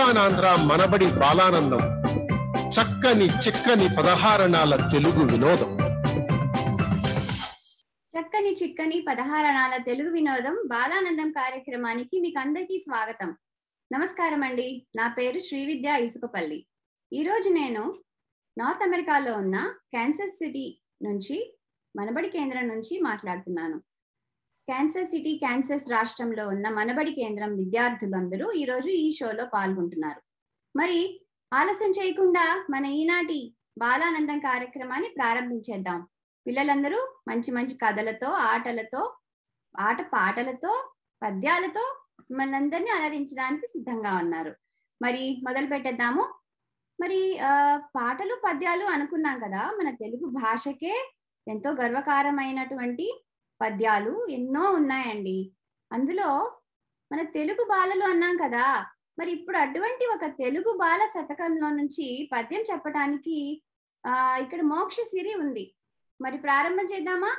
రారెండోయ్ మనబడి బాలానందం. చక్కని చిక్కని పదహారణాల తెలుగు వినోదం. చక్కని చిక్కని పదహారణాల తెలుగు వినోదం బాలానందం కార్యక్రమానికి మీకు అందరికీ స్వాగతం. నమస్కారం అండి. నా పేరు శ్రీవిద్య ఇసుకపల్లి. ఈరోజు నేను నార్త్ అమెరికాలో ఉన్న క్యాన్సర్ సిటీ నుంచి మనబడి కేంద్రం నుంచి మాట్లాడుతున్నాను. క్యాన్సర్ సిటీ క్యాన్సర్స్ రాష్ట్రంలో ఉన్న మనబడి కేంద్రం విద్యార్థులందరూ ఈరోజు ఈ షోలో పాల్గొంటున్నారు. మరి ఆలస్యం చేయకుండా మన ఈనాటి బాలానందం కార్యక్రమాన్ని ప్రారంభించేద్దాం. పిల్లలందరూ మంచి మంచి కథలతో ఆటలతో ఆట పాటలతో పద్యాలతో మిమ్మల్ని అందరినీ అలరించడానికి సిద్ధంగా ఉన్నారు. మరి మొదలు పెట్టేద్దాము. మరి ఆ పాటలు పద్యాలు అనుకున్నాం కదా మన తెలుగు భాషకే ఎంతో గర్వకారమైనటువంటి పద్యాలు ఎన్నో ఉన్నాయండి. అందులో మన తెలుగు బాలలు అన్నాం కదా మరి ఇప్పుడు అటువంటి ఒక తెలుగు బాల శతకంలో నుంచి పద్యం చెప్పటానికి ఆ ఇక్కడ మోక్ష సిరి ఉంది. మరి ప్రారంభం చేద్దామా?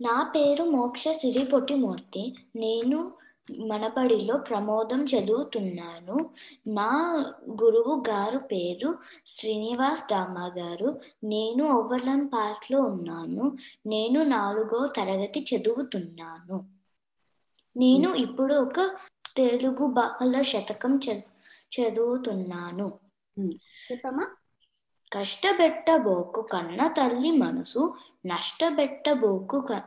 నా పేరు మోక్ష సిరి పొట్టిమూర్తి. నేను మనబడిలో ప్రమోదం చదువుతున్నాను. నా గురువు గారు పేరు శ్రీనివాస్ డామా గారు. నేను ఓవర్లాండ్ పార్క్లో ఉన్నాను. నేను నాలుగో తరగతి చదువుతున్నాను. నేను ఇప్పుడు ఒక తెలుగు బాల శతకం చదువుతున్నాను. చెప్పమ్మా? కష్టపెట్టబోకు కన్న తల్లి మనసు నష్టపెట్టబోకు క-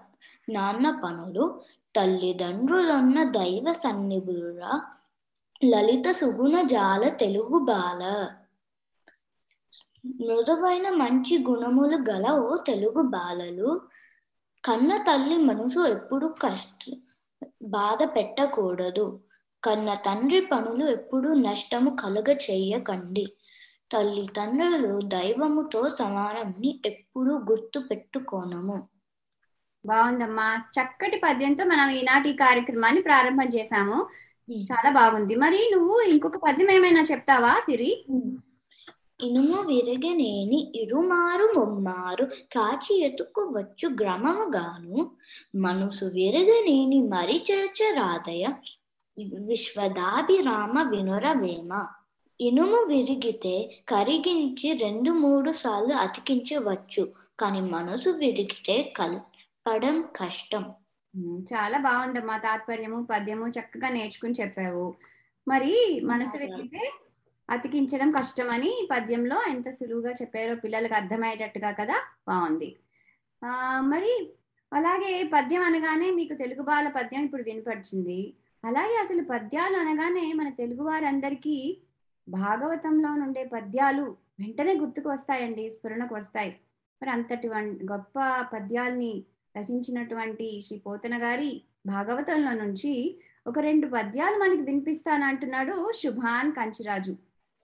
నాన్న పనులు తల్లిదండ్రులున్న దైవ సన్నిధులురా. లలిత సుగుణ జాల తెలుగు బాల. మృదువైన మంచి గుణములు గల ఓ తెలుగు బాలలు. కన్న తల్లి మనసు ఎప్పుడు కష్ట బాధ పెట్టకూడదు. కన్న తండ్రి పనులు ఎప్పుడు నష్టము కలుగ చెయ్యకండి తల్లిదండ్రులు దైవముతో సమానంని ఎప్పుడు గుర్తు పెట్టుకోనము బాగుందమ్మా. చక్కటి పద్యంతో మనం ఈనాటి కార్యక్రమాన్ని ప్రారంభం చేశాము. చాలా బాగుంది. మరి నువ్వు ఇంకొక పద్యం ఏమైనా చెప్తావా సిరి? ఇనుము విరగనేని ఇరుమారు ముమ్మారు కాచి ఎతుకువచ్చు గ్రమముగాను. మనసు విరగనేని మరి చేర్చరాదయ. విశ్వదాభిరామ వినురవేమ ఇనుము విరిగితే కరిగించి రెండు మూడు సార్లు అతికించవచ్చు. కానీ మనసు విరిగితే కలపడం కష్టం. చాలా బాగుందమ్మా తాత్పర్యము పద్యము చక్కగా నేర్చుకుని చెప్పావు. మరి మనసు వెతికితే అతికించడం కష్టమని ఈ పద్యంలో ఎంత సులువుగా చెప్పారో పిల్లలకు అర్థమయ్యేటట్టుగా కదా? బాగుంది. ఆ మరి అలాగే పద్యం అనగానే మీకు తెలుగు బాల పద్యం ఇప్పుడు వినపడుతుంది అలాగే అసలు పద్యాలు అనగానే మన తెలుగు వారందరికీ భాగవతంలో నుండే పద్యాలు వెంటనే గుర్తుకు వస్తాయండి స్ఫురణకు వస్తాయి. మరి అంతటి గొప్ప పద్యాల్ని రచించినటువంటి శ్రీ పోతన గారి భాగవతంలో నుంచి ఒక రెండు పద్యాలు మనకి వినిపిస్తానంటున్నాడు శుభాన్ కంచిరాజు.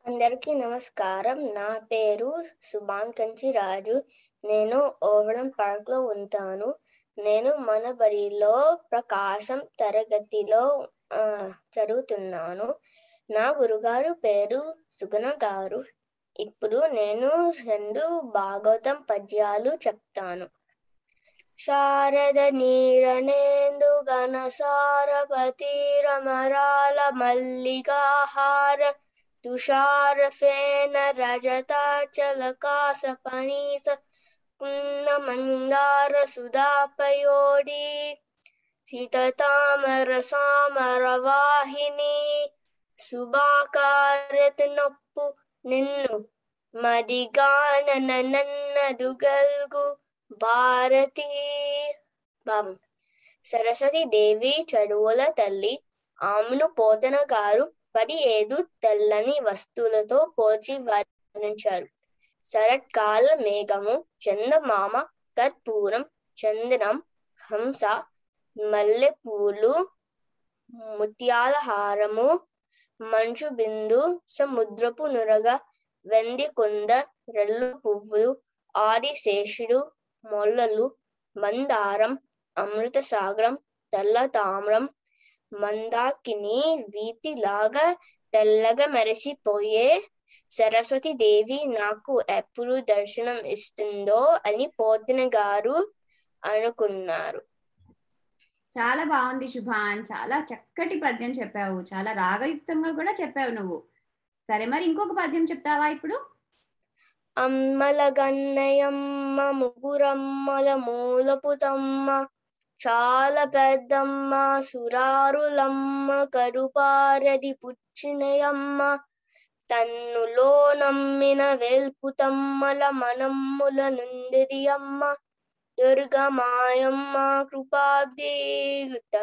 అందరికీ నమస్కారం. నా పేరు సుభాన్ కంచి రాజు నేను ఓవడం పార్క్లో ఉంటాను. నేను మన బరిలో ప్రకాశం తరగతిలో చదువుతున్నాను. నా గురుగారు పేరు సుగుణ గారు. ఇప్పుడు నేను రెండు భాగవతం పద్యాలు చెప్తాను. ಶಾರದ ನೀರನೇಂದುಗನಸಾರಪತಿರಮರಾಲ ಮಲ್ಲಿಗಾಹಾರ ತುಷಾರ ಫೇನ ರಜತಾಚಲಕಾಸ ಪನೀಸ ಕುಂದ ಮಂದಾರ ಸುಧಾಪಯೋಡಿ ಸಿತತಾಮರ ಸಾಮರವಾಹಿನಿ ಸುಭಾಕಾರತನೊಪ್ಪು ನಿನ್ನು ಮದಿಗಾನನ ನನ್ನದು ಗಲ್ಗು భారతి భావం సరస్వతి దేవి చదువుల తల్లి ఆమెను పోతన గారు పది ఏదు తెల్లని వస్తువులతో పోల్చి వర్ణించారు శరత్కాల మేఘము చందమామ కర్పూరం చందనం హంస మల్లెపూలు ముత్యాల హారము మంచు బిందు సముద్రపు నురగ వెంది కుంద రెల్లు పువ్వులు ఆదిశేషుడు మొల్లలు మందారం అమృత సాగరం తెల్ల తామ్రం మందాకిని వీతిలాగా తెల్లగా మెరిసిపోయే సరస్వతి దేవి నాకు ఎప్పుడు దర్శనం ఇస్తుందో అని పోతిన గారు అనుకున్నారు. చాలా బాగుంది శుభాన్ చాలా చక్కటి పద్యం చెప్పావు. చాలా రాగయుక్తంగా కూడా చెప్పావు నువ్వు. సరే మరి ఇంకొక పద్యం చెప్తావా ఇప్పుడు? అమ్మల గన్నయమ్మ ముగ్గురమ్మల మూలపుతమ్మ చాలా పెద్దమ్మ సురారులమ్మ కరుపారది పుచ్చినయమ్మ తన్నులో నమ్మిన వేల్పుతమ్మల మనమ్ముల నుండిది అమ్మ దుర్గమాయమ్మ కృపాబ్దియుత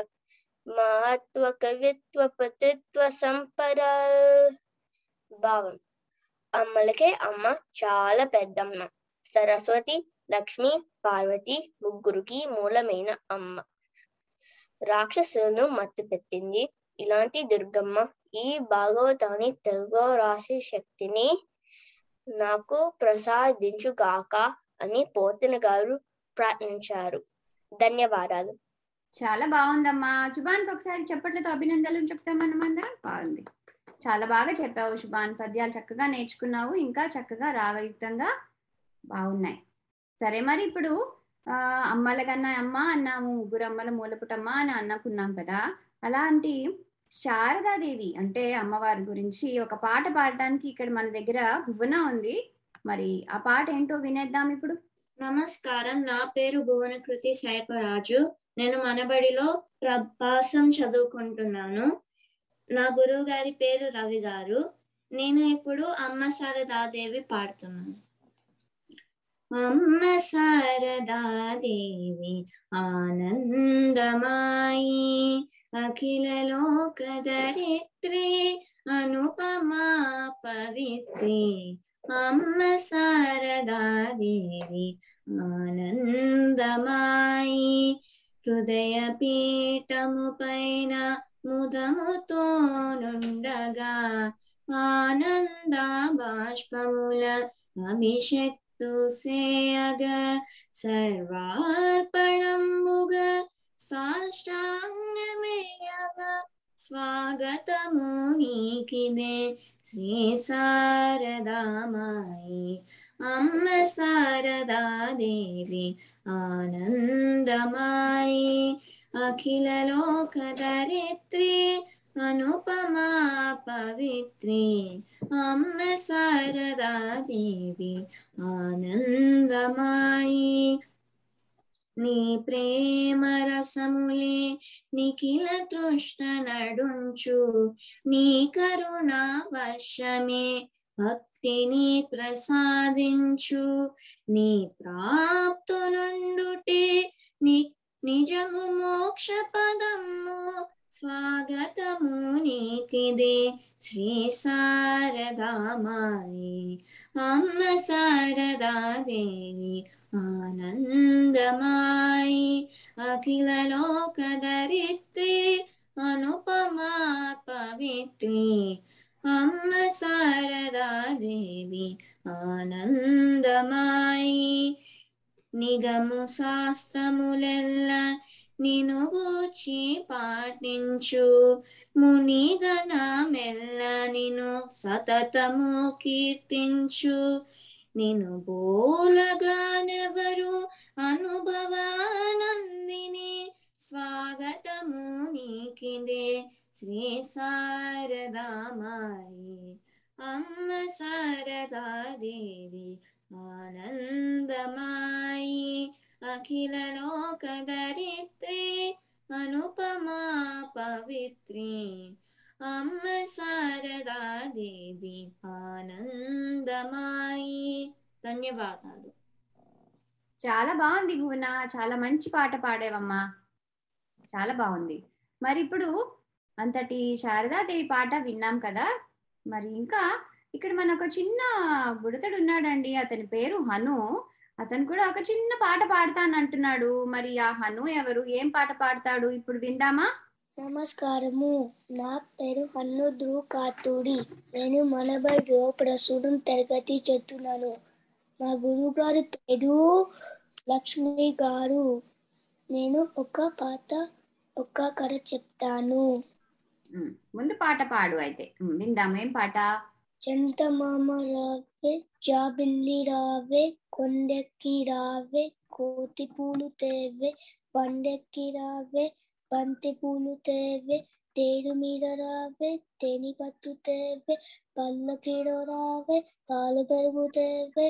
మహత్వ కవిత్వ పతిత్వ సంపర భావం. అమ్మలకే అమ్మ చాలా పెద్దమ్మ. సరస్వతి లక్ష్మి పార్వతి ముగ్గురికి మూలమైన అమ్మ. రాక్షసులను మత్తు పెట్టింది. ఇలాంటి దుర్గమ్మ ఈ భాగవతాన్ని తెలుగు రాసే శక్తిని నాకు ప్రసాదించుగాక అని పోతన గారు ప్రార్థించారు ధన్యవాదాలు. చాలా బాగుందమ్మా. శుభానికి ఒకసారి చెప్పట్లతో అభినందనలు చెప్తాం మనం బాగుంది. చాలా బాగా చెప్పావు శుభాన్ పద్యాలు చక్కగా నేర్చుకున్నావు. ఇంకా చక్కగా రాగయుక్తంగా బాగున్నాయి. సరే మరి ఇప్పుడు ఆ, అమ్మల కన్నా అమ్మ అన్నాము. ముగ్గురమ్మల మూలపుటమ్మ అని అన్నకున్నాం కదా. అలాంటి శారదాదేవి అంటే అమ్మవారి గురించి ఒక పాట పాడడానికి ఇక్కడ మన దగ్గర భువన ఉంది. మరి ఆ పాట ఏంటో వినేద్దాం ఇప్పుడు. నమస్కారం. నా పేరు భువన కృతి సైపరాజు నేను మనబడిలో ప్రభాసం చదువుకుంటున్నాను. నా గురువు గారి పేరు రవి గారు. నేను ఇప్పుడు అమ్మ శారదాదేవి పాడుతున్నాను. అమ్మ శారదాదేవి ఆనందమాయి అఖిల లోక దరిత్రి అనుపమా పవిత్రి. అమ్మ శారదాదేవి ఆనందమాయి హృదయ పీఠము పైన ముదముతో నుండగా ఆనంద బాష్పముల అభిషక్తు సేయగ సర్వార్పణంబుగ సాష్టాంగమేయగ స్వాగతము నీకిదే శ్రీ శారదామాయి అమ్మ శారదాదేవి ఆనందమాయి అఖిల లోక ధరిత్రి అనుపమా పవిత్రి అమ్మ శారదాదేవి ఆనందమాయి నీ ప్రేమ రసములే నిఖిల తృష్ణ నడుంచు నీ కరుణ వర్షమే భక్తిని ప్రసాదించు నీ ప్రాప్తు నుండుటే నీ నిజము మోక్ష పదము స్వాగతము నీకిదే శ్రీ శారదామాయి అమ్మ శారదాదేవి ఆనందమాయి అఖిల లోక ధరిత్రి అనుపమా పవిత్రి అమ్మ శారదాదేవి ఆనందమాయి నిగము శాస్త్రములెల్ల నిను గూర్చి పాటించు. మునిగణ మెల్ల నిను సతతము కీర్తించు. నిను బోలగానెవరు అనుభవానందిని? స్వాగతము నీకిదే శ్రీ శారదామాయి. అమ్మ శారదాదేవి ఆనందమాయి అఖిల లోక ధరిత్రి అనుపమా పవిత్రి. అమ్మ శారదాదేవి ఆనందమాయి. ధన్యవాదాలు. చాలా బాగుంది భువన చాలా మంచి పాట పాడేవమ్మా. చాలా బాగుంది. మరి ఇప్పుడు అంతటి శారదాదేవి పాట విన్నాం కదా? మరి ఇంకా ఇక్కడ మన ఒక చిన్న బుడతడు ఉన్నాడండి అతని పేరు హను. అతను కూడా ఒక చిన్న పాట పాడతాను అంటున్నాడు మరి ఆ హను ఎవరు? ఏం పాట పాడతాడు? ఇప్పుడు విందామా? నమస్కారము. నా పేరు హన్ను ధ్రువ్ కాతూడి నేను మనబడిలో ప్రస్తుతం తరగతి చెప్తున్నాను మా గురువు గారి పేరు లక్ష్మి గారు. నేను ఒక పాట ఒక కథ చెప్తాను. ముందు పాట పాడు అయితే. ఉమ్, విందాం ఏం పాట? చందమామ రావే జాబిల్లి రావే కొండెక్కి రావే కోతి పూలు తేవే పండెక్కి రావే బంతి పూలు తేవే తేరు మీద రావే తేని పట్టు తేవే పల్లకిలో రావే పాలు పెరుగు తేవే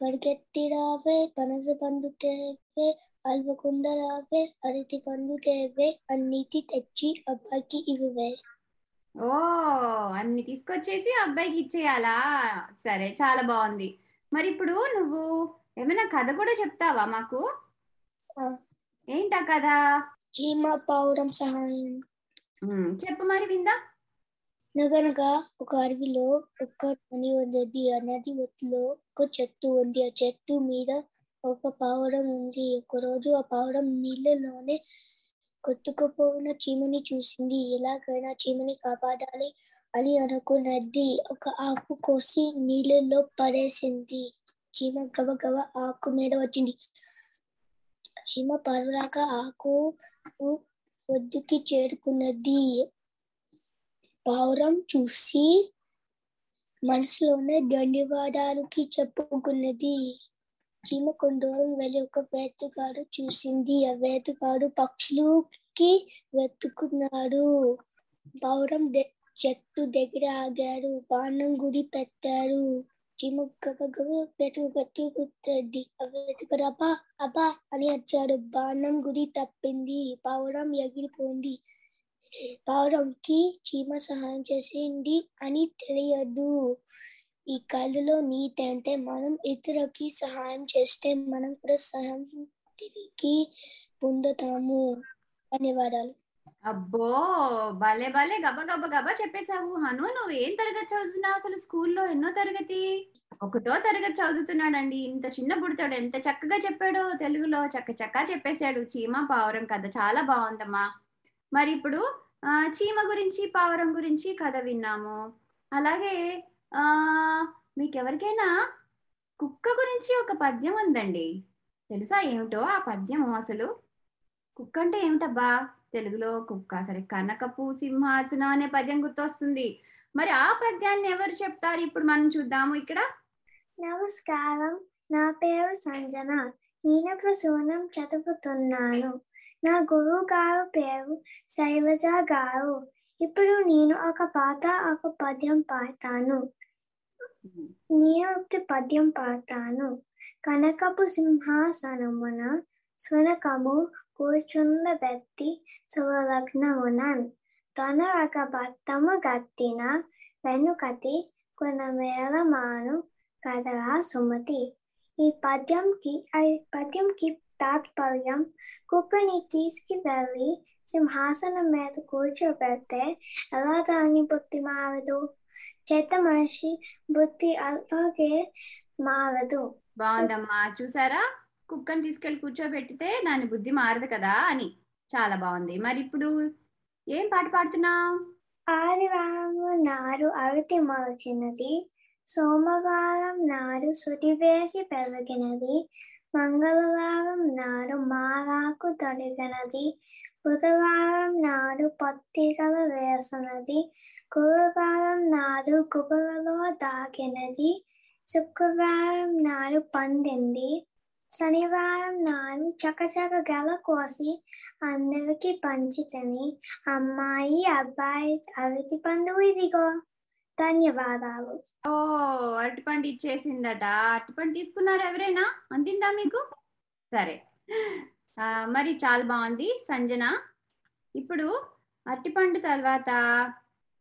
పరిగెత్తి రావే పనస పండు తేవే అల్వకుండ రావే అరటి పండు తేవే అన్నిటి తెచ్చి అబ్బాయికి ఇవ్వవే ఓ అన్ని తీసుకొచ్చేసి అబ్బాయికి ఇచ్చేయాలా? సరే చాలా బాగుంది. మరి ఇప్పుడు నువ్వు ఏమైనా కథ కూడా చెప్తావా మాకు. ఏంటా కథ? చీమ పావురం సహాయం. చెప్పు మరి విందా? అనగనగా ఒక అడవిలో ఒక నది ఉన్నది. ఆ నది ఒడ్డులో ఒక చెట్టు ఉంది. ఆ చెట్టు మీద ఒక పావురం ఉంది. ఒక రోజు ఆ పావురం నీళ్ళలోనే కొట్టుకుపోయిన చీమని చూసింది. ఎలాగైనా చీమని కాపాడాలి అని అనుకున్నది. ఒక ఆకు కోసి నీళ్ళలో పడేసింది. చీమ గబగబ ఆకు మీద వచ్చింది. చీమ పరులాక ఆకు ఒడ్డుకి చేరుకున్నది. పావురం చూసి మనసులోనే ధన్యవాదాలకి చెప్పుకున్నది. చీమ కొంత దూరం వెళ్ళి ఒక వేతగాడు చూసింది. ఆ వేతగాడు పక్షులకి వెతుకున్నాడు పావురం చెట్టు దగ్గర ఆగారు బాణం గుడి పెట్టాడు. చీమ గబగబ వెతుకు వెతుకుతుంది ఆ అబ్బా అబ్బా అని వచ్చాడు బాణం గుడి తప్పింది. పావురం ఎగిరిపోయింది. పౌరంకి చీమ సహాయం చేసింది అని తెలియదు. ఈ కళలో నీతి అంటే మనం ఇతరులకి సహాయం చేస్తే మనం కూడా సహాయం తిరిగి పొందుతాము ధన్యవాదాలు అబ్బో భలే భలే గబ గబ గబ చెప్పేశావు. హను నువ్వు ఏం తరగతి చదువుతున్నావు అసలు స్కూల్లో? ఎన్నో తరగతి? ఒకటో తరగతి చదువుతున్నాడండి. ఇంత చిన్న పుడతాడు ఎంత చక్కగా చెప్పాడో తెలుగులో. చక్క చక్క చెప్పేశాడు. చీమ పావురం కథ చాలా బాగుందమ్మా. మరి ఇప్పుడు చీమ గురించి పావురం గురించి కథ విన్నాము. అలాగే మీకు ఎవరికైనా కుక్క గురించి ఒక పద్యం ఉందండి. తెలుసా ఏమిటో ఆ పద్యం అసలు? కుక్క అంటే ఏమిటబ్బా? తెలుగులో కుక్క సరే కనకపు సింహాసనం అనే పద్యం గుర్తొస్తుంది. మరి ఆ పద్యాన్ని ఎవరు చెప్తారు? ఇప్పుడు మనం చూద్దాము ఇక్కడ. నమస్కారం. నా పేరు సంజన. నేను ప్రసూనం చదువుతున్నాను. నా గురువు గారు పేరు శైలజ గారు. ఇప్పుడు నేను ఒక పాత ఒక పద్యం పాడతాను. నేను పద్యం పాడతాను. కనకపు సింహాసనమున సునకము కూర్చున్న వ్యక్తి సులగ్నమునన్ తన ఒక భర్తము గత్తిన వెనుకతి కొనమేళమాను కదరా సుమతి. ఈ పద్యంకి పద్యంకి తాత్పర్యం కుక్కని తీసుకువెళ్ళి సింహాసనం మీద కూర్చోబెడితే ఎలా దాని బుద్ధి మారదు? చెత్త మనిషి బుద్ధి అలాగే మారదు. బాగుందమ్మా. చూసారా? కుక్కని తీసుకెళ్ళి కూర్చోబెట్టితే దాని బుద్ధి మారదు కదా అని. చాలా బాగుంది. మరి ఇప్పుడు ఏం పాట పాడుతున్నావు? ఆదివారం నాడు అరటి మొలచినది సోమవారం నాడు సుడివేసి పెరిగినది. మంగళవారం నాడు మారాకు తొలగినది. బుధవారం నాడు పత్తికలు వేసినది. గురువారం నాడు గుబలలో దాగినది. శుక్రవారం నాడు పండింది. శనివారం నాడు చకచక గల కోసి అందరికి పంచుతని అమ్మాయి అబ్బాయి అవితి పండు ఇదిగో. ధన్యవాదాలు. ఓ అరటిపండు ఇచ్చేసిందట. అరటిపండు తీసుకున్నారు ఎవరైనా? అందిందా మీకు? సరే. మరి చాలా బాగుంది. సంజన ఇప్పుడు అరటిపండు తర్వాత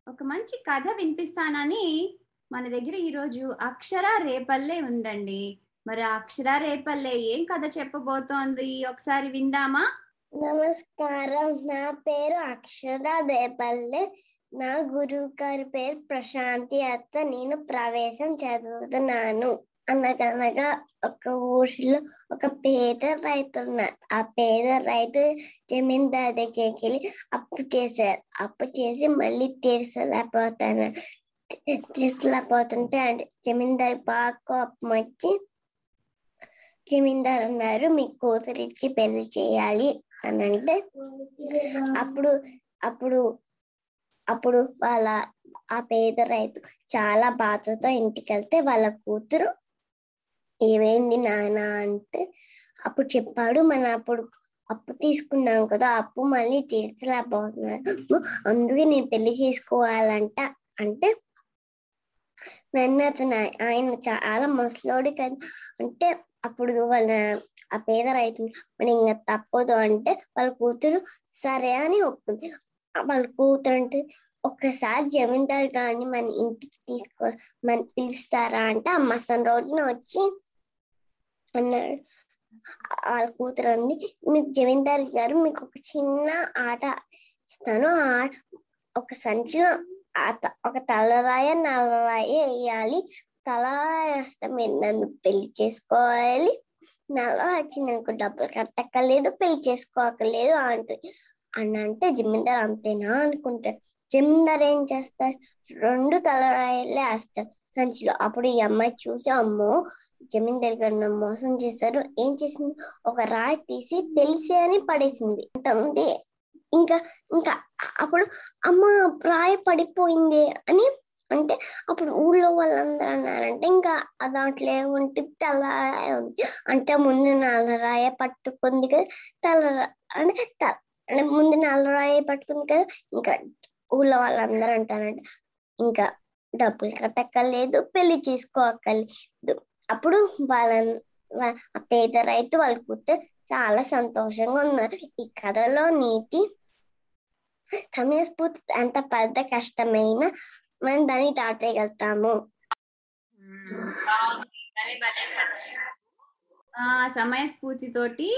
ఒక మంచి కథ వినిపిస్తానని మన దగ్గర ఈరోజు అక్షర రేపల్లె ఉందండి. మరి అక్షర రేపల్లె ఏం కథ చెప్పబోతోంది? ఒకసారి విందామా? నమస్కారం. నా పేరు అక్షర రేపల్లె. నా గురువు గారి పేరు ప్రశాంతి అత్త. నేను ప్రవేశం చదువుతున్నాను. అనగనగా ఒక ఊరిలో ఒక పేద రైతు ఉన్నారు ఆ పేద రైతు జమీందార్ దగ్గరికి వెళ్ళి అప్పు చేశారు అప్పు చేసి మళ్ళీ తీర్చలేకపోతాను. తీర్చలేకపోతుంటే అంటే జమీందార్ బాగా కోపం వచ్చి జమీందార్ ఉన్నారు మీ కూతురు ఇచ్చి పెళ్ళి చేయాలి అని అంటే అప్పుడు అప్పుడు అప్పుడు వాళ్ళ ఆ పేద రైతు చాలా బాధతో ఇంటికి వెళ్తే వాళ్ళ కూతురు ఏమైంది నాన్న అంటే అప్పుడు చెప్పాడు మన అప్పుడు అప్పు తీసుకున్నాం కదా అప్పు మళ్ళీ తీర్చలేకపోతున్నాడు. అందుకే నేను పెళ్ళి చేసుకోవాలంట అంటే నన్ను అతను ఆయన చాలా ముసలోడు కదా అంటే అప్పుడు వాళ్ళ ఆ పేద రైతు మరి ఇంకా తప్పదు అంటే వాళ్ళ కూతురు సరే అని ఒప్పుకుంది. వాళ్ళ కూతురు అంటే ఒక్కసారి జమీందారు గారిని మన ఇంటికి తీసుకో మన పిలుస్తారా అంటే ఆ మసం రోజున వచ్చి అన్నాడు. వాళ్ళ కూతురు అంది మీకు జమీందార్ గారు మీకు ఒక చిన్న ఆట ఇస్తాను. ఆ ఆట ఒక సంచిలో ఒక తలరాయ నల్లరాయ వేయాలి. తలరాయ వస్తే మీరు నన్ను పెళ్ళి చేసుకోవాలి. నల్ల వచ్చింది అనుకో డబ్బులు కట్టక్కర్లేదు పెళ్ళి చేసుకోకలేదు అంటుంది అని అంటే జమీందార్ అంతేనా అనుకుంటారు జమీందార్ ఏం చేస్తారు రెండు తలరాయలేస్తారు సంచిలో అప్పుడు ఈ అమ్మాయి చూసి అమ్మో జమీందార్ గారు మోసం చేశారు. ఏం చేసింది? ఒక రాయి తీసి తెలిసి అని పడేసింది. అంటుంది ఇంకా ఇంకా అప్పుడు అమ్మ రాయి పడిపోయింది అని అంటే అప్పుడు ఊళ్ళో వాళ్ళందరూ అన్నారంటే ఇంకా దాంట్లో ఏముంటే తలరాయ ఉంది. అంటే ముందు నల్లరాయ పట్టుకుంది కదా తల అంటే త- అంటే ముందు నల్లరాయ పట్టుకుంది కదా ఇంకా ఊళ్ళో వాళ్ళందరూ అంటారంట ఇంకా డబ్బులు కట్టక్కర్లేదు పెళ్ళి చేసుకోక్కర్లేదు. అప్పుడు వాళ్ళ పేద రైతు వాళ్ళ కూతురు చాలా సంతోషంగా ఉన్నారు. ఈ కథలో నీతి సమయస్ఫూర్తి అంత పెద్ద కష్టమైన మనం దాన్ని దాటేయగలుగుతాము. ఆ సమయస్ఫూర్తితోటి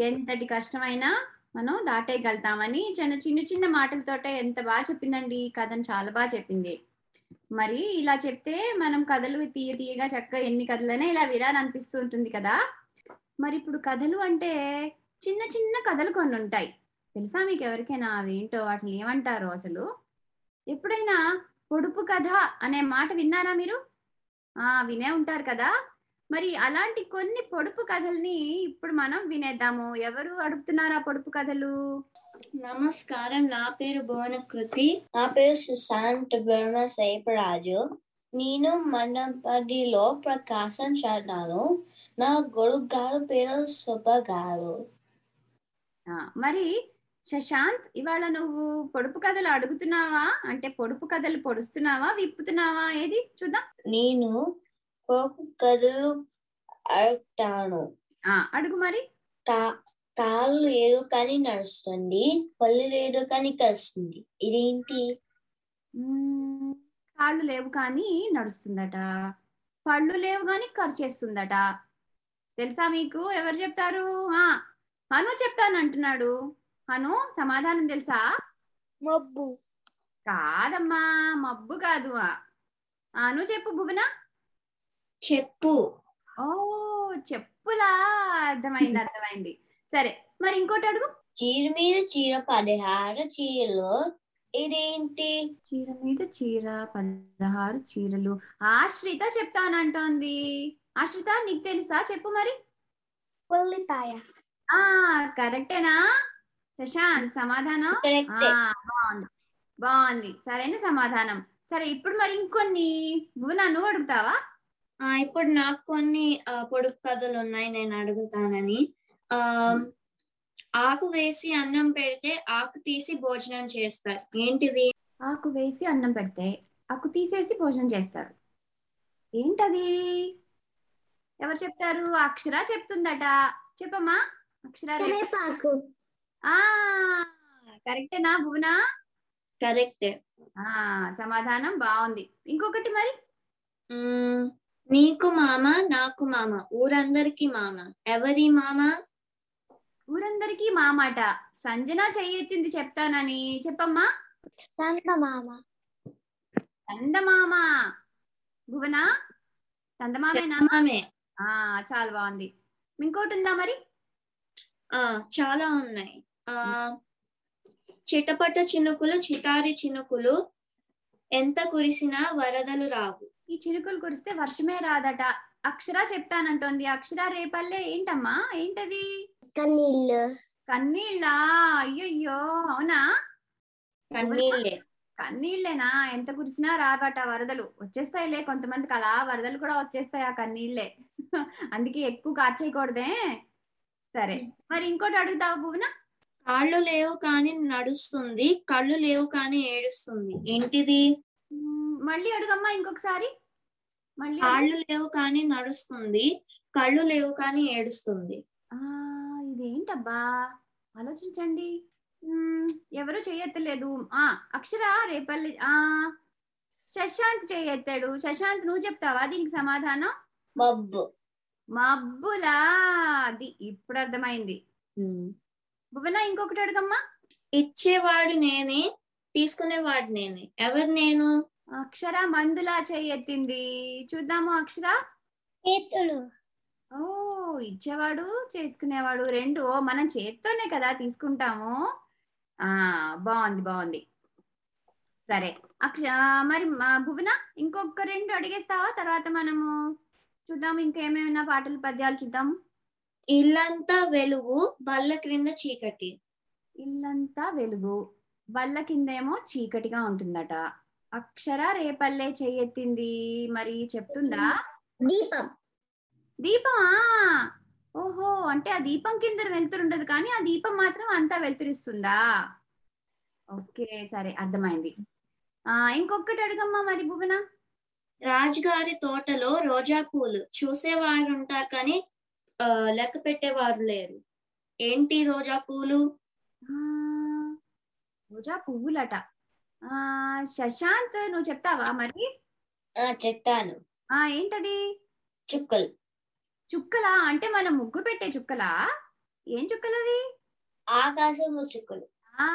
ఎంతటి కష్టమైనా మనం దాటేయగలుగుతామని చిన్న చిన్న చిన్న మాటలతోటే ఎంత బాగా చెప్పిందండి. ఈ కథను చాలా బాగా చెప్పింది. మరి ఇలా చెప్తే మనం కథలు తీయ తీయగా చక్కగా ఎన్ని కథలైనా ఇలా వినాలనిపిస్తూ ఉంటుంది కదా. మరి ఇప్పుడు కథలు అంటే చిన్న చిన్న కథలు కొన్ని ఉంటాయి. తెలుసా మీకు ఎవరికైనా అవి ఏంటో? వాటిని ఏమంటారు అసలు? ఎప్పుడైనా పొడుపు కథ అనే మాట విన్నారా మీరు? ఆ వినే ఉంటారు కదా. మరి అలాంటి కొన్ని పొడుపు కథల్ని ఇప్పుడు మనం వినేద్దాము. ఎవరు అడుగుతున్నారా పొడుపు కథలు? నమస్కారం. నా పేరు భువనకృతి. నా పేరు సుశాంత్ బర్మ సేపరాజు. నేను మనబడిలో ప్రకాశం చదివాను. నా గురువు గారు పేరు సుబ్బ గారు ఆ, మరి శశాంత్ ఇవాళ నువ్వు పొడుపు కథలు అడుగుతున్నావా? అంటే పొడుపు కథలు పొడుస్తున్నావా? విప్పుతున్నావా? ఏది? చూద్దాం. నేను కథలు అడుగుతాను ఆ అడుగు మరి. కా కాళ్ళు లేరు కానీ నడుస్తుంది పళ్ళు లేరు కానీ కలుస్తుంది ఇదేంటి కాళ్ళు లేవు కానీ నడుస్తుందట. పళ్ళు లేవు కానీ ఖర్చేస్తుందట తెలుసా మీకు? ఎవరు చెప్తారు? ఆ హను చెప్తాను అంటున్నాడు. అను సమాధానం తెలుసా? మబ్బు. కాదమ్మా మబ్బు కాదు. నువ్వు చెప్పు భువన. చెప్పు. ఓ చెప్పులా? అర్థమైంది అర్థమైంది. సరే మరి ఇంకోటి అడుగు. చీర మీద చీర పదహారు చీరలు. ఇదేంటి? చీర మీద చీర పదహారు చీరలు. ఆశ్రిత చెప్తానంటోంది. ఆశ్రిత నీకు తెలుసా? చెప్పు మరి. ఉల్లిపాయ. ఆ కరెక్టేనా? శశాంత్ సమాధానం? బాగుంది. బాగుంది. సరైన సమాధానం. సరే ఇప్పుడు మరి ఇంకొన్ని. భువన నువ్వు అడుగుతావా? ఆ, ఇప్పుడు నాకు కొన్ని పొడుపు కథలు ఉన్నాయి నేను అడుగుతానని. ఆ ఆకు వేసి అన్నం పెడితే ఆకు తీసి భోజనం చేస్తారు. ఏంటిది? ఆకు వేసి అన్నం పెడితే ఆకు తీసేసి భోజనం చేస్తారు. ఏంటది? ఎవరు చెప్తారు? అక్షర చెప్తుందట. చెప్పమ్మా. అక్షర రేపు- కరేపాకు ఆ కరెక్టేనా భువన? కరెక్ట్. ఆ సమాధానం బాగుంది. ఇంకొకటి మరి? నీకు మామ నాకు మామ? ఊరందరికి మామ? ఎవరి మామ? ఊరందరికీ మా మాట సంజన చెయ్యెత్తింది చెప్తానని. చెప్పమ్మా. చందమామ చందమామ భువన? చందమామేనా మామే ఆ చాలా బాగుంది. ఇంకోటి ఉందా మరి? ఆ చాలా ఉన్నాయి. ఆ చిటపట చినుకులు చితారి చినుకులు. ఎంత కురిసినా వరదలు రావు. ఈ చిరుకులు కురిస్తే వర్షమే రాదట. అక్షర చెప్తానంటోంది. అక్షర రేపల్లే ఏంటమ్మా? ఏంటది? కన్నీళ్ళు. కన్నీళ్ళా? అయ్యయ్యో! అవునా? కన్నీళ్ళే. కన్నీళ్ళేనా? ఎంత కురిసినా రాబట వరదలు. వచ్చేస్తాయిలే కొంతమందికి. అలా వరదలు కూడా వచ్చేస్తాయి ఆ కన్నీళ్ళే. అందుకే ఎక్కువ కార్చేయకూడదే. సరే. మరి ఇంకోటి అడుగుతావా భువన? కాళ్ళు లేవు కానీ నడుస్తుంది. కళ్ళు లేవు కానీ ఏడుస్తుంది. ఏంటిది? మళ్ళీ అడుగమ్మా ఇంకొకసారి. కాళ్ళు లేవు కానీ నడుస్తుంది కళ్ళు లేవు కానీ ఏడుస్తుంది. ఆ ఇదేంటబ్బా? ఆలోచించండి. ఎవరు చేయెత్తలేదు ఆ అక్షర రేపల్లి ఆ శశాంత్ చేయెత్తాడు శశాంత్ నువ్వు చెప్తావా దీనికి సమాధానం? మబ్బు. మబ్బులా? అది ఇప్పుడు అర్థమైంది. భువన ఇంకొకటి అడుగమ్మా. ఇచ్చేవాడు నేనే తీసుకునేవాడు నేనే. ఎవరు నేను? అక్షర మందులా చేయెత్తింది చూద్దాము అక్షర. చేతులు. ఓ ఇచ్చేవాడు చేసుకునేవాడు రెండు. ఓ మనం చేత్తోనే కదా తీసుకుంటాము. ఆ బాగుంది బాగుంది. సరే అక్ష మరి భువన ఇంకొక రెండు అడిగేస్తావా? తర్వాత మనము చూద్దాం ఇంకేమైనా పాటలు పద్యాలు చూద్దాం. ఇల్లంతా వెలుగు బల్ల క్రింద చీకటి. ఇల్లంతా వెలుగు బల్ల కిందేమో చీకటిగా ఉంటుందట. అక్షర రేపల్లే చెయ్యెత్తింది మరి చెప్తుందా? దీపం. దీపమా? ఓహో అంటే ఆ దీపం కింద వెళ్తురుండదు కానీ ఆ దీపం మాత్రం అంతా వెళ్తురిస్తుందా ఓకే సరే అర్థమైంది. ఆ ఇంకొకటి అడుగమ్మా మరి భువన. రాజుగారి తోటలో రోజా పూలు. చూసేవారు ఉంటారు కానీ ఆ, లెక్క పెట్టేవారు లేరు. ఏంటి రోజా పూలు? ఆ, రోజా పువ్వులట. శశాంత్ నువ్వు చెప్తావా మరి? చెట్టాను ఆ ఏంటది? చుక్కలు. చుక్కలా? అంటే మనం ముగ్గు పెట్టే చుక్కలా? ఏం చుక్కలవి ఆకాశంలో చుక్కలు. ఆ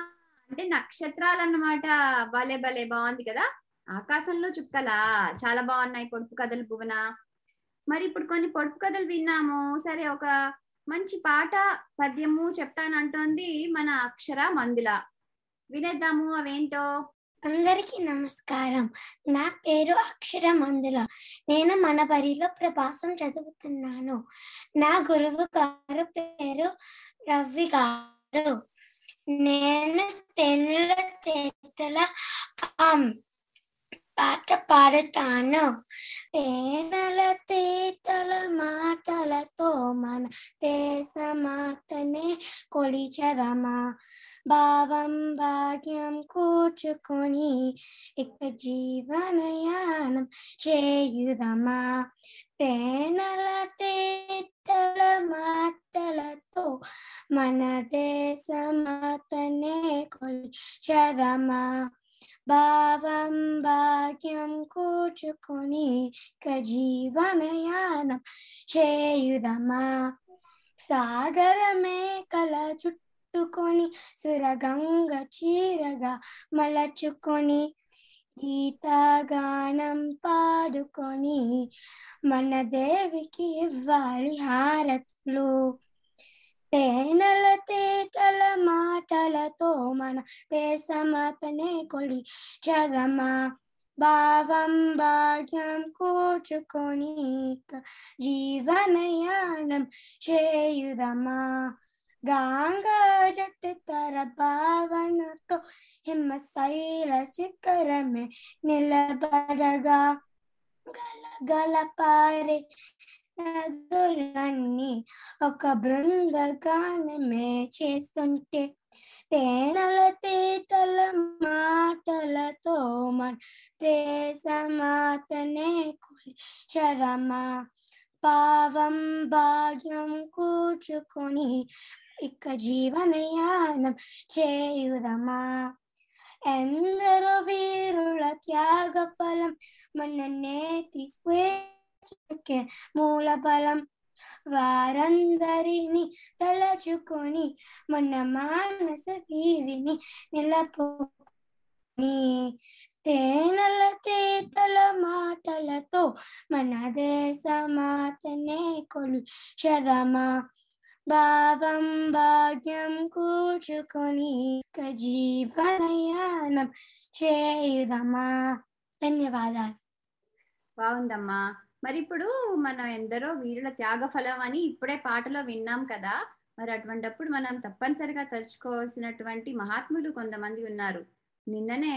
అంటే నక్షత్రాలు అన్నమాట భలే భలే బాగుంది కదా? ఆకాశంలో చుక్కలా? చాలా బాగున్నాయి పొడుపు కథలు భువన. మరి ఇప్పుడు కొన్ని పొడుపు కథలు విన్నాము. సరే ఒక మంచి పాట పద్యము చెప్తానంటోంది మన అక్షర మందుల. వినేద్దాము అవేంటో? అందరికీ నమస్కారం. నా పేరు అక్షర మందుల నేను మన బరిలో ప్రభాసం చదువుతున్నాను. నా గురువు గారు పేరు రవి గారు. నేను తెల్ల చేతుల పాట పాడుతాను. తేనెల తీతల మాటలతో మన దేశమాతనే కొలిచదమా? భావం భాగ్యం కూర్చుకొని ఇక జీవనయానం చేయుదమా? పేనల తేటల మాటలతో మన దేశమాతనే కొలిచదమా? భావం భాగ్యం కూర్చుకొని ఇక జీవనయానం చేయుదమా? సాగరమే కల చుట్టూ కట్టుకొని సురగంగ చీరగా మలచుకొని గీతగానం పాడుకొని మన దేవికి ఇవ్వాలి హారతులు. తేనెల తేటల మాటలతో మన దేశమాతనే కొలి చదమా భావం భాగ్యం కూర్చుకొని జీవనయానం చేయుదమా? గాంగా జట్టు తర భావనతో హిమశైల శిఖరమే నిలబడగా. గల పారే నదులన్నీ ఒక బృందగానమే చేస్తుంటే తేనెల తీతల మాటలతో మన దేశమాతనే చరమా పావం భాగ్యం కూర్చుకొని ఇక జీవనయానం చేయుదమా? ఎందరో వీరుల త్యాగ ఫలం మననే తీసుకే మూల బలం వారందరిని తలచుకొని మన మానస వీధిని నిలపుని తేనెల తీతల మాటలతో మన దేశమాతనే కొలు. చదమా భావం భాగ్యం కూర్చుకొని జీవనయానం చేయుదమా ధన్యవాదాలు. బాగుందమ్మా. మరి ఇప్పుడు మనం ఎందరో వీరుల త్యాగ ఫలం అని ఇప్పుడే పాటలో విన్నాం కదా. మరి అటువంటప్పుడు మనం తప్పనిసరిగా తలుచుకోవాల్సినటువంటి మహాత్ములు కొంతమంది ఉన్నారు. నిన్ననే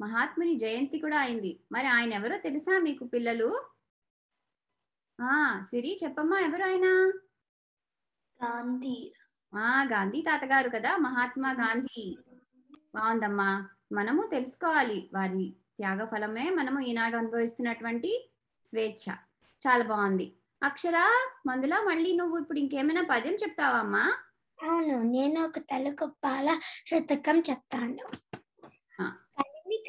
మహాత్ముని జయంతి కూడా అయింది. మరి ఆయన ఎవరో తెలుసా మీకు పిల్లలు? ఆ సిరి చెప్పమ్మా ఎవరు ఆయన? గాంధీ. ఆ గాంధీ తాతగారు కదా మహాత్మా గాంధీ. బాగుందమ్మా. మనము తెలుసుకోవాలి. వారి త్యాగ ఫలమే మనము ఈనాడు అనుభవిస్తున్నటువంటి స్వేచ్ఛ. చాలా బాగుంది. అక్షర మందులా మళ్ళీ నువ్వు ఇప్పుడు ఇంకేమైనా పద్యం చెప్తావా అమ్మా? అవును నేను ఒక తెలుగు పాల శతకం చెప్తాను.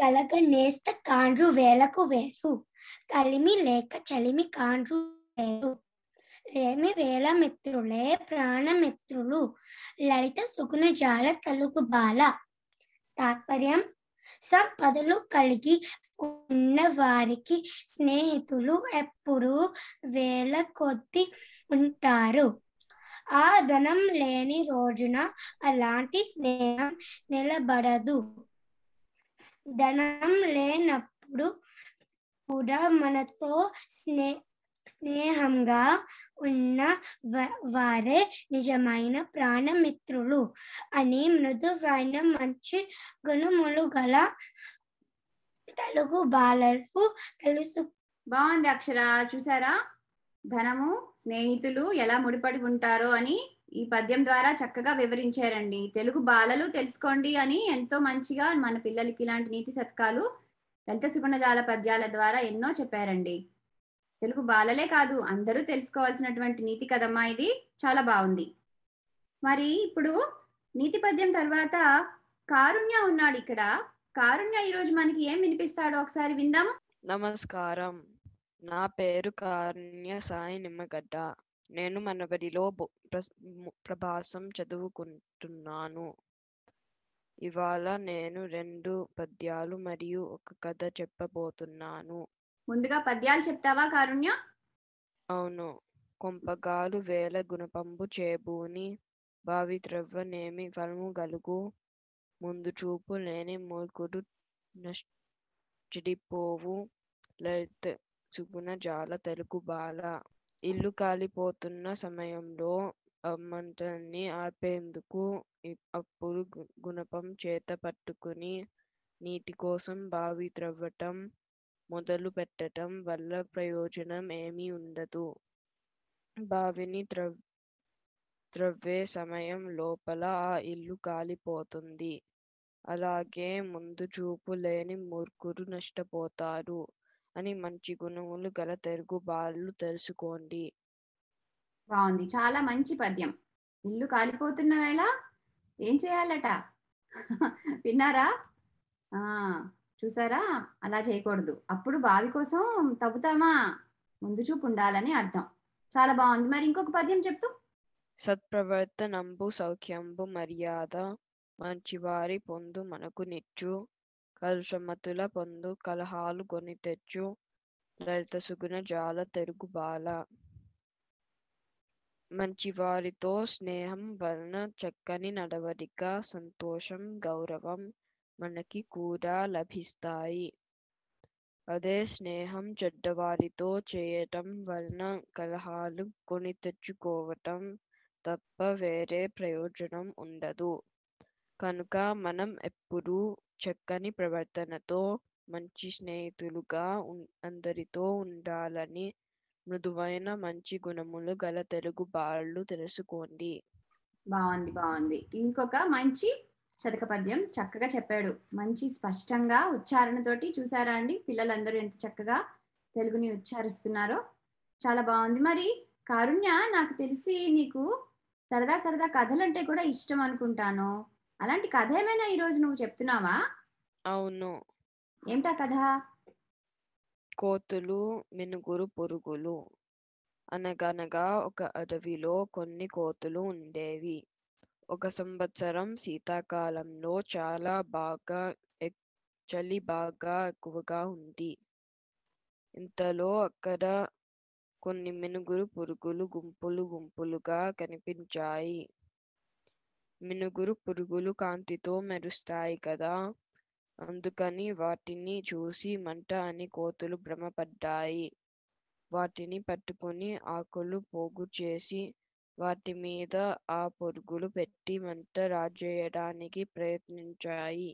కలగ నేస్త కాండ్రు వేలకు వేరు. కలిమి లేక చలిమి కాండ్రు వేరు. లేమి వేల మిత్రులే ప్రాణమిత్రులు లలిత సుగుణ జాల కలుగు బాల. తాత్పర్యం సంపదలు కలిగి ఉన్న వారికి స్నేహితులు ఎప్పుడూ వేల కొద్ది ఉంటారు. ఆ ధనం లేని రోజున అలాంటి స్నేహం నిలబడదు. ధనం లేనప్పుడు కూడా మనతో స్నే స్నేహంగా ఉన్న వ- వారే నిజమైన ప్రాణమిత్రులు అని మృదువైన మంచి గుణములు గల తెలుగు బాలలు తెలుసు. బాగుంది అక్షర. చూసారా? ధనము స్నేహితులు ఎలా ముడిపడి ఉంటారో అని ఈ పద్యం ద్వారా చక్కగా వివరించారండి. తెలుగు బాలలు తెలుసుకోండి అని ఎంతో మంచిగా మన పిల్లలకి ఇలాంటి నీతి సత్కాలు లలిత సుగుణజాల పద్యాల ద్వారా ఎన్నో చెప్పారండి. తెలుగు బాలలే కాదు అందరూ తెలుసుకోవాల్సినటువంటి నీతి కదమ్మా ఇది. చాలా బాగుంది. మరి ఇప్పుడు నీతి పద్యం తర్వాత కారుణ్య ఉన్నాడు ఇక్కడ. కారుణ్య ఈరోజు మనకి ఏం వినిపిస్తాడో ఒకసారి విందాము. నమస్కారం. నా పేరు కారుణ్య సాయి నిమ్మగడ్డ. నేను మనబడిలో బొ- ప్రస్- ము- ప్రభాసం చదువుకుంటున్నాను. ఇవాళ నేను రెండు పద్యాలు మరియు ఒక కథ చెప్పబోతున్నాను. ముందుగా పద్యాలు చెప్తావా కారుణ్య? అవును. కొంపగాలు వేల గుణపంబు చేబూని బావి త్రవ్వ నేమి ఫలము గలుగు ముందు చూపు లేని మూర్ఖుడు చెడిపోవు లలిత సుగుణ జాల తెలుగు బాల. ఇల్లు కాలిపోతున్న సమయంలో మంటల్ని ఆపేందుకు అప్పుడు గుణపం చేత పట్టుకుని నీటి కోసం బావి త్రవ్వటం మొదలు పెట్టటం వల్ల ప్రయోజనం ఏమీ ఉండదు. బావిని త్రవ్ త్రవ్వే సమయం లోపల ఆ ఇల్లు కాలిపోతుంది. అలాగే ముందు చూపు లేని మూర్ఖుడు నష్టపోతారు. అని మంచి గుణములు గల తెలుగు బాలు తెలుసుకోండి. బాగుంది. చాలా మంచి పద్యం. ఇల్లు కాలిపోతున్న వేళ ఏం చేయాలట? విన్నారా? ఆ చూసారా? అలా చేయకూడదు. అప్పుడు బావి కోసం తవ్వుతామా? ముందు చూపు ఉండాలని అర్థం. చాలా బాగుంది. మరి ఇంకొక పద్యం చెప్తూ? సత్ప్రవర్తనంబు సౌఖ్యంబు మర్యాద మంచివారి పొందు మనకు నిచ్చు. కలుషమతుల పొందు కలహాలు కొని తెచ్చు లలిత సుగుణ జాల తెరుగు బాల. మంచివారితో స్నేహం వలన చక్కని నడవడిక సంతోషం గౌరవం మనకి కూడా లభిస్తాయి. అదే స్నేహం చెడ్డవారితో చేయటం వలన కలహాలు కొని తెచ్చుకోవటం తప్ప వేరే ప్రయోజనం ఉండదు. కనుక మనం ఎప్పుడూ చక్కని ప్రవర్తనతో మంచి స్నేహితులుగా అందరితో ఉండాలని మృదువైన మంచి గుణములు గల తెలుగు బాలు తెలుసుకోండి. బాగుంది బాగుంది ఇంకొక మంచి శతక పద్యం చక్కగా చెప్పాడు. మంచి స్పష్టంగా ఉచ్చారణతోటి చూసారా అండి? పిల్లలందరూ ఎంత చక్కగా తెలుగుని ఉచ్చారిస్తున్నారో. చాలా బాగుంది మరి కారుణ్య నాకు తెలిసి నీకు సరదా సరదా కథలంటే కూడా ఇష్టం అనుకుంటాను. అలాంటి కథ ఏమైనా ఈరోజు నువ్వు చెప్తున్నావా? అవును. ఏమిటా కథ? కోతులు మినుగురు పురుగులు అనగనగా ఒక అడవిలో కొన్ని కోతులు ఉండేవి. ఒక సంవత్సరం శీతాకాలంలో చాలా బాగా ఎక్- చలి బాగా ఎక్కువగా ఉంది. ఇంతలో అక్కడ కొన్ని మినుగురు పురుగులు గుంపులు గుంపులుగా కనిపించాయి. మినుగురు పురుగులు కాంతితో మెరుస్తాయి కదా. అందుకని వాటిని చూసి మంట అని కోతులు భ్రమపడ్డాయి. వాటిని పట్టుకొని ఆకులు పోగు చేసి వాటి మీద ఆ పురుగులు పెట్టి మంట రాజేయడానికి ప్రయత్నించాయి.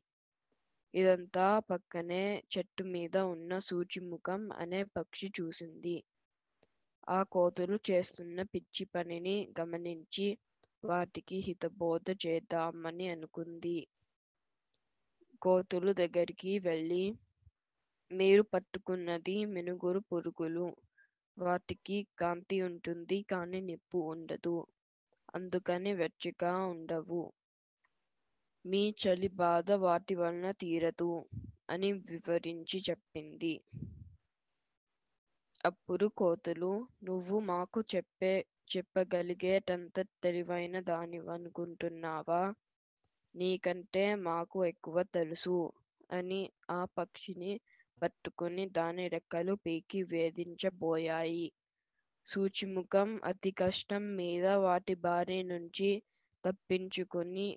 ఇదంతా పక్కనే చెట్టు మీద ఉన్న సూచిముఖం అనే పక్షి చూసింది. ఆ కోతులు చేస్తున్న పిచ్చి పనిని గమనించి వాటికి హితబోధ చేద్దామని అనుకుంది. కోతులు దగ్గరికి వెళ్ళి మీరు పట్టుకున్నది మెనుగురు పురుగులు. వాటికి కాంతి ఉంటుంది కానీ నిప్పు ఉండదు. అందుకని వెచ్చగా ఉండవు. మీ చలి బాధ వాటి వలన తీరదు అని వివరించి చెప్పింది. అప్పుడు కోతులు నువ్వు మాకు చెప్పే చెప్పగలిగేటంత తెలివైన దానివనుకుంటున్నావా? నీకంటే మాకు ఎక్కువ తెలుసు అని ఆ పక్షిని పట్టుకుని దాని రెక్కలు పీకి వేధించబోయాయి. సూచిముఖం అతి కష్టం మీద వాటి బారి నుంచి తప్పించుకొని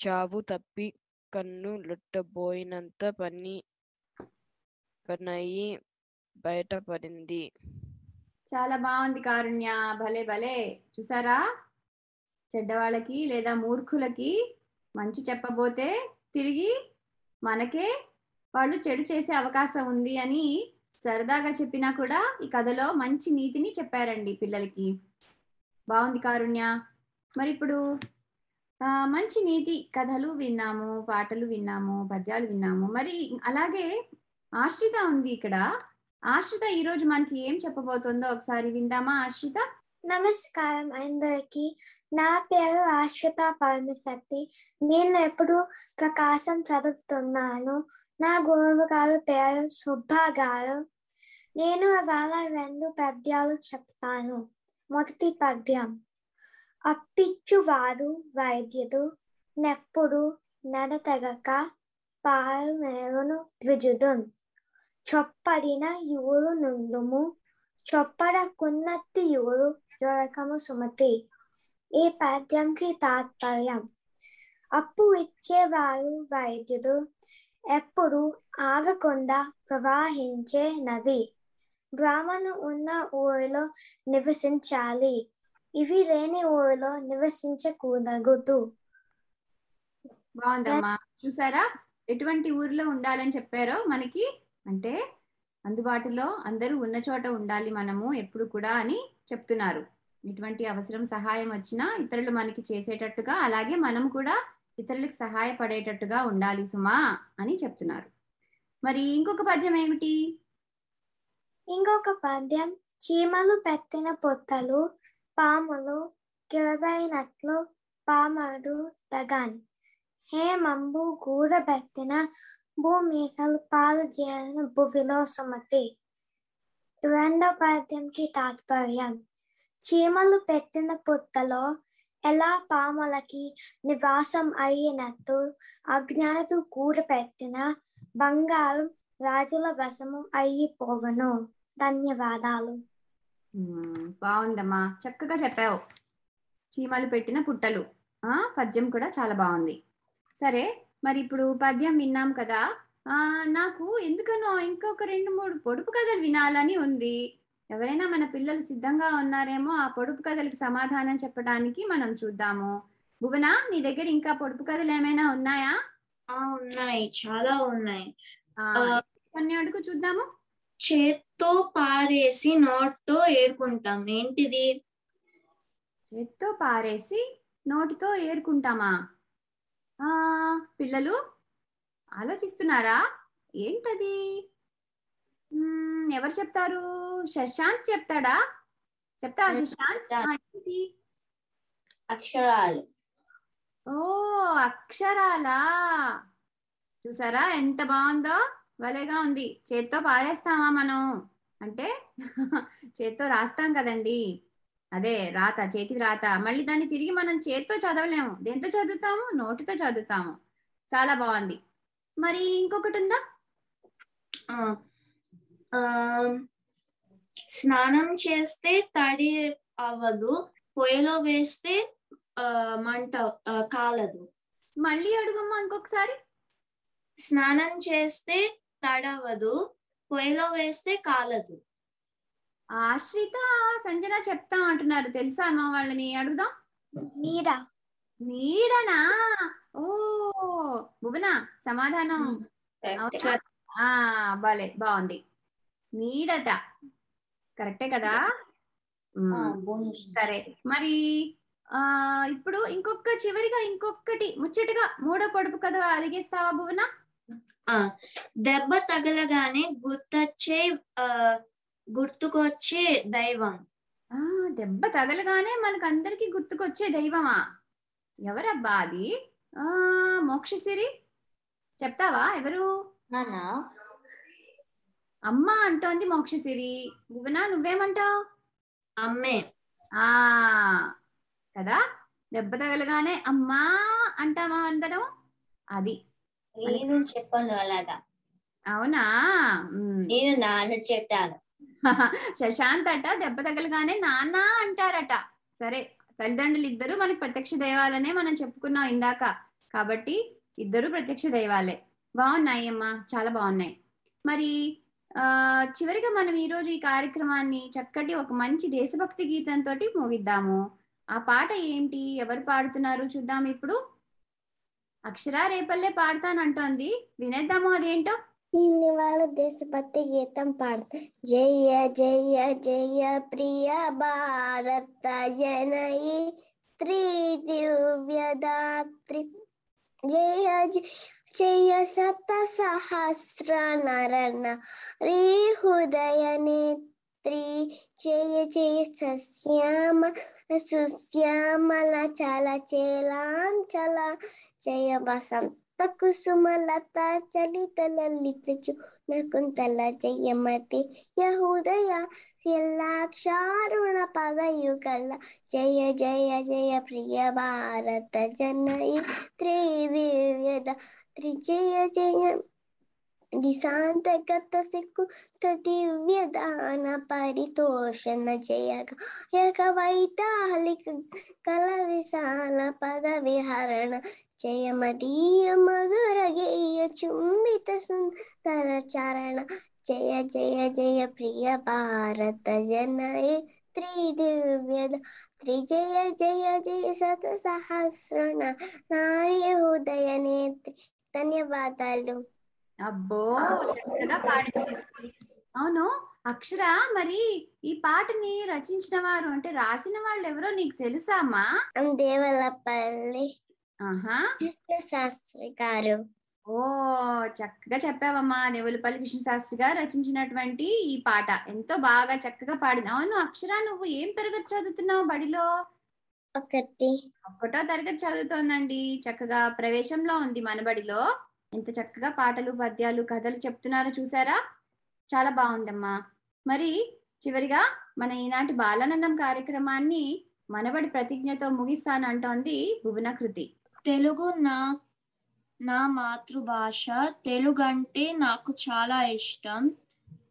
చావు తప్పి కన్ను లొట్టబోయినంత పని పనయి బయటపడింది. చాలా బాగుంది కారుణ్య. భలే భలే. చూసారా? చెడ్డవాళ్ళకి లేదా మూర్ఖులకి మంచి చెప్పబోతే తిరిగి మనకే వాళ్ళు చెడు చేసే అవకాశం ఉంది అని సరదాగా చెప్పినా కూడా ఈ కథలో మంచి నీతిని చెప్పారండి పిల్లలకి. బాగుంది కారుణ్య. మరి ఇప్పుడు మంచి నీతి కథలు విన్నాము పాటలు విన్నాము పద్యాలు విన్నాము. మరి అలాగే ఆశ్రిత ఉంది ఇక్కడ. ఆశ్రిత ఈ రోజు మనకి ఏం చెప్పబోతుందో ఒకసారి విందామా ఆశ్రిత? నమస్కారం అందరికి. నా పేరు ఆశ్రిత పరమశక్తి. నేను ఎప్పుడు ప్రకాశం చదువుతున్నాను. నా గురువు గారు పేరు సుబ్బా గారు. నేను వాళ్ళ రెండు పద్యాలు చెప్తాను. మొదటి పద్యం అప్పిచ్చువాడు వైద్యుడు నెప్పుడు నడతగక పారు మేరును ద్విజుడు చొప్పడిన యూరు నుండుము చొప్పడకున్నట్టి యూరు జోరకము సుమతి ఈ పద్యంకి తాత్పర్యం అప్పు ఇచ్చేవారు వైద్యుడు ఎప్పుడు ఆగకుండా ప్రవహించే నది బ్రాహ్మణు ఉన్న ఊరిలో నివసించాలి ఇవి లేని ఊరిలో నివసించకూడదు బాగుందమ్మా. చూసారా? ఎటువంటి ఊరిలో ఉండాలని చెప్పారో మనకి? అంటే అందుబాటులో అందరూ ఉన్న చోట ఉండాలి మనము ఎప్పుడు కూడా అని చెప్తున్నారు. ఎటువంటి అవసరం సహాయం వచ్చినా ఇతరులు మనకి చేసేటట్టుగా అలాగే మనం కూడా ఇతరులకు సహాయపడేటట్టుగా ఉండాలి సుమా అని చెప్తున్నారు. మరి ఇంకొక పద్యం ఏమిటి? ఇంకొక పద్యం చీమలు పెట్టిన పొత్తలు పాములు కిరవైనట్లు పామడు తగాన్. హేమంబు గూడబెట్టిన భూమికలు పాలు చేరిన భువిలో సుమతి రెండో పద్యంకి తాత్పర్యం. చీమలు పెట్టిన పుట్టలో ఎలా పాములకి నివాసం అయినట్టు అజ్ఞానතු కూర పెట్టిన బంగారం రాజుల వశము అయిపోవను ధన్యవాదాలు. బాగుందమ్మా. చక్కగా చెప్పావు. చీమలు పెట్టిన పుట్టలు. ఆ పద్యం కూడా చాలా బాగుంది. సరే మరి ఇప్పుడు పద్యం విన్నాం కదా. ఆ నాకు ఎందుకనో ఇంకొక రెండు మూడు పొడుపు కథలు వినాలని ఉంది. ఎవరైనా మన పిల్లలు సిద్ధంగా ఉన్నారేమో ఆ పొడుపు కథలకి సమాధానం చెప్పడానికి మనం చూద్దాము. భువన నీ దగ్గర ఇంకా పొడుపు కథలు ఏమైనా ఉన్నాయా? ఉన్నాయి. చాలా ఉన్నాయి. కొన్ని అడుగు చూద్దాము. చేత్తో పారేసి నోట్తో ఏరుకుంటాం. ఏంటిది? చేత్తో పారేసి నోటితో ఏరుకుంటామా? ఆ పిల్లలు ఆలోచిస్తున్నారా? ఏంటది? ఎవరు చెప్తారు? శశాంత్ చెప్తాడా? చెప్తావా నేను శశాంత్? అక్షరాలు. ఓ అక్షరాలా? చూసారా? ఎంత బాగుందో? భలేగా ఉంది. చేత్తో పారేస్తామా మనం? అంటే చేత్తో రాస్తాం కదండి. అదే రాత చేతికి రాత. మళ్ళీ దాన్ని తిరిగి మనం చేత్తో చదవలేము. దేంతో చదువుతాము? నోటితో చదువుతాము. చాలా బాగుంది. మరి ఇంకొకటి ఉందా? ఆ, ఆ, స్నానం చేస్తే తడి అవ్వదు పొయ్యిలో వేస్తే ఆ, మంట కాలదు. మళ్ళీ అడుగమ్మా ఇంకొకసారి. స్నానం చేస్తే తడవదు పొయ్యిలో వేస్తే కాలదు. ఆశ్రిత సంజన చెప్తాం అంటున్నారు. తెలుసా అమ్మ వాళ్ళని? అడుగుదాం. నీడ. నీడనా? ఓ భువన సమాధానం? ఆ భలే బాగుంది. నీడట. కరెక్టే కదా? సరే. మరి ఆ ఇప్పుడు ఇంకొక చివరిగా ఇంకొకటి ముచ్చటగా మూడో పొడుపు కథ అడిగేస్తావా భువన? ఆ, దెబ్బ తగలగానే గుర్తొచ్చే ఆ, గుర్తుకొచ్చే దైవం. ఆ దెబ్బ తగలగానే మనకు అందరికి గుర్తుకొచ్చే దైవమా? ఎవరబ్బా అది? ఆ మోక్షసిరి? చెప్తావా ఎవరు? అమ్మ అంటోంది మోక్షసిరి. భువన నువ్వేమంటావు? అమ్మే. ఆ కదా? దెబ్బ తగలగానే అమ్మా అంటామా అందరం? అది. నేను చెప్పను అలాగా. అవునా. నేను నాన్న చెప్పాను. శశాంత్ అట దెబ్బ తగలగానే నాన్న అంటారట. సరే తల్లిదండ్రులు ఇద్దరు మనకి ప్రత్యక్ష దైవాలనే మనం చెప్పుకున్నాం ఇందాక. కాబట్టి ఇద్దరు ప్రత్యక్ష దైవాలే. బాగున్నాయి అమ్మా చాలా బాగున్నాయి. మరి ఆ చివరిగా మనం ఈ రోజు ఈ కార్యక్రమాన్ని చక్కటి ఒక మంచి దేశభక్తి గీతంతో ముగిద్దాము. ఆ పాట ఏంటి? ఎవరు పాడుతున్నారు? చూద్దాం ఇప్పుడు. అక్షర రేపల్లే పాడతానంటోంది. వినేద్దాము అదేంటో. ఇవాళ దేశభక్తి గీతం పాడు. జయ జయ జయ ప్రియ భారత జనయి త్రి దివ్యదాత్రి జయ జయ జయ శత సహస్ర నరణ రీ హృదయ నేత్రి. జయ జయ సశ్యామ సుశ్యామల చల చేలాంచల. జయ వసంత కుసుమలత చలిత లలిత నకుంతల జయమతి యహృదయ శిలాక్షారుణ పదయుగల జయ జయ జయ ప్రియ భారత జనయి త్రివివ్యద త్రిజయ జయ దిశాంతగత సిక్కు దివ్య దాన పరితోషణ చేయక యక వైతాళిక కల విశాల పద విహరణ జయమదీయ మధుర గేయ చుంబిత సుందర చరణ జయ జయ జయ ప్రియ భారత జనయ త్రిదివ్యద త్రిజయ జయ జయ శత సహస్రణ నారీ హృదయ నేత్రి ధన్యవాదాలు అబ్బో! చక్కగా పాడింది అవును. అక్షర మరి ఈ పాటని రచించిన వారు అంటే రాసిన వాళ్ళు ఎవరో నీకు తెలుసా అమ్మా? దేవలపల్లి శాస్త్రి గారు. ఓ చక్కగా చెప్పావమ్మా. దేవులపల్లి కృష్ణ శాస్త్రి గారు రచించినటువంటి ఈ పాట. ఎంతో బాగా చక్కగా పాడింది. అవును అక్షర నువ్వు ఏం తరగతి చదువుతున్నావు బడిలో? ఒకటి. ఒకటో తరగతి చదువుతోందండి. చక్కగా ప్రవేశంలో ఉంది మన బడిలో. ఎంత చక్కగా పాటలు పద్యాలు కథలు చెప్తున్నారో చూసారా? చాలా బాగుందమ్మా. మరి చివరిగా మన ఈనాటి బాలానందం కార్యక్రమాన్ని మనబడి ప్రతిజ్ఞతో ముగిస్తానంటోంది భువనకృతి. తెలుగు నా నా మాతృభాష తెలుగు అంటే నాకు చాలా ఇష్టం.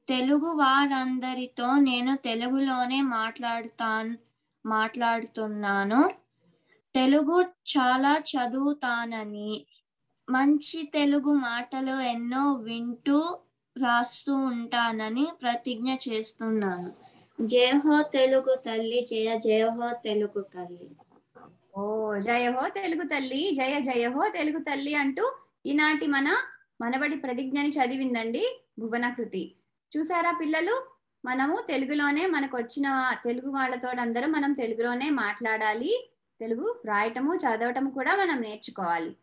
తెలుగు వారందరితో నేను తెలుగులోనే మాట్లాడుతాను మాట్లాడుతున్నాను. తెలుగు చాలా చదువుతానని మంచి తెలుగు మాటలు ఎన్నో వింటూ రాస్తూ ఉంటానని ప్రతిజ్ఞ చేస్తున్నాను. జయ హో తెలుగు తల్లి జయ జయ హో తెలుగు తల్లి. ఓ జయ హో తెలుగు తల్లి జయ జయ హో తెలుగు తల్లి అంటూ ఈనాటి మన మనబడి ప్రతిజ్ఞని చదివిందండి భువనకృతి. చూసారా పిల్లలు? మనము తెలుగులోనే మనకు వచ్చిన తెలుగు వాళ్ళతో అందరూ మనం తెలుగులోనే మాట్లాడాలి. తెలుగు రాయటము చదవటము కూడా మనం నేర్చుకోవాలి.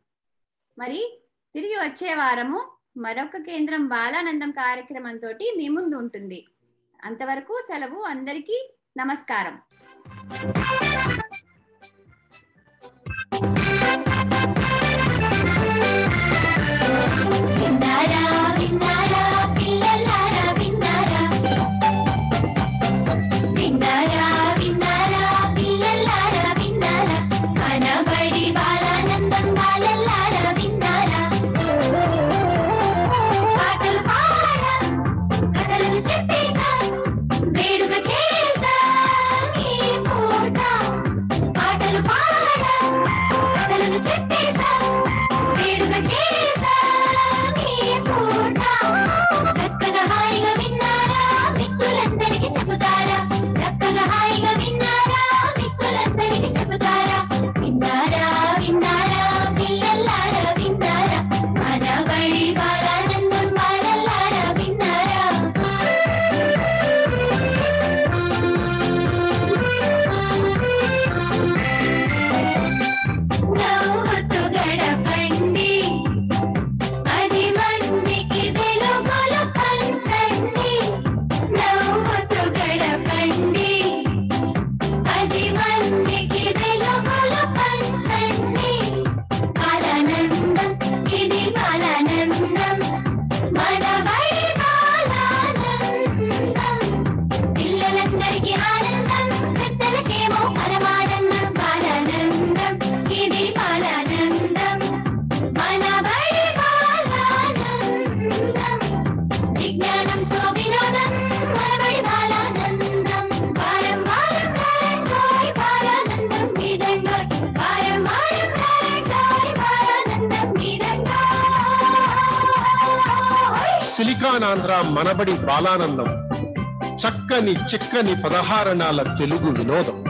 మరి తిరిగి వచ్చే వారము మరొక కేంద్రం బాలానందం కార్యక్రమంతో మీ ముందు ఉంటుంది. అంతవరకు సెలవు అందరికీ నమస్కారం. మనబడి చక్కని చిక్కని పదహారణాల తెలుగు వినోదం.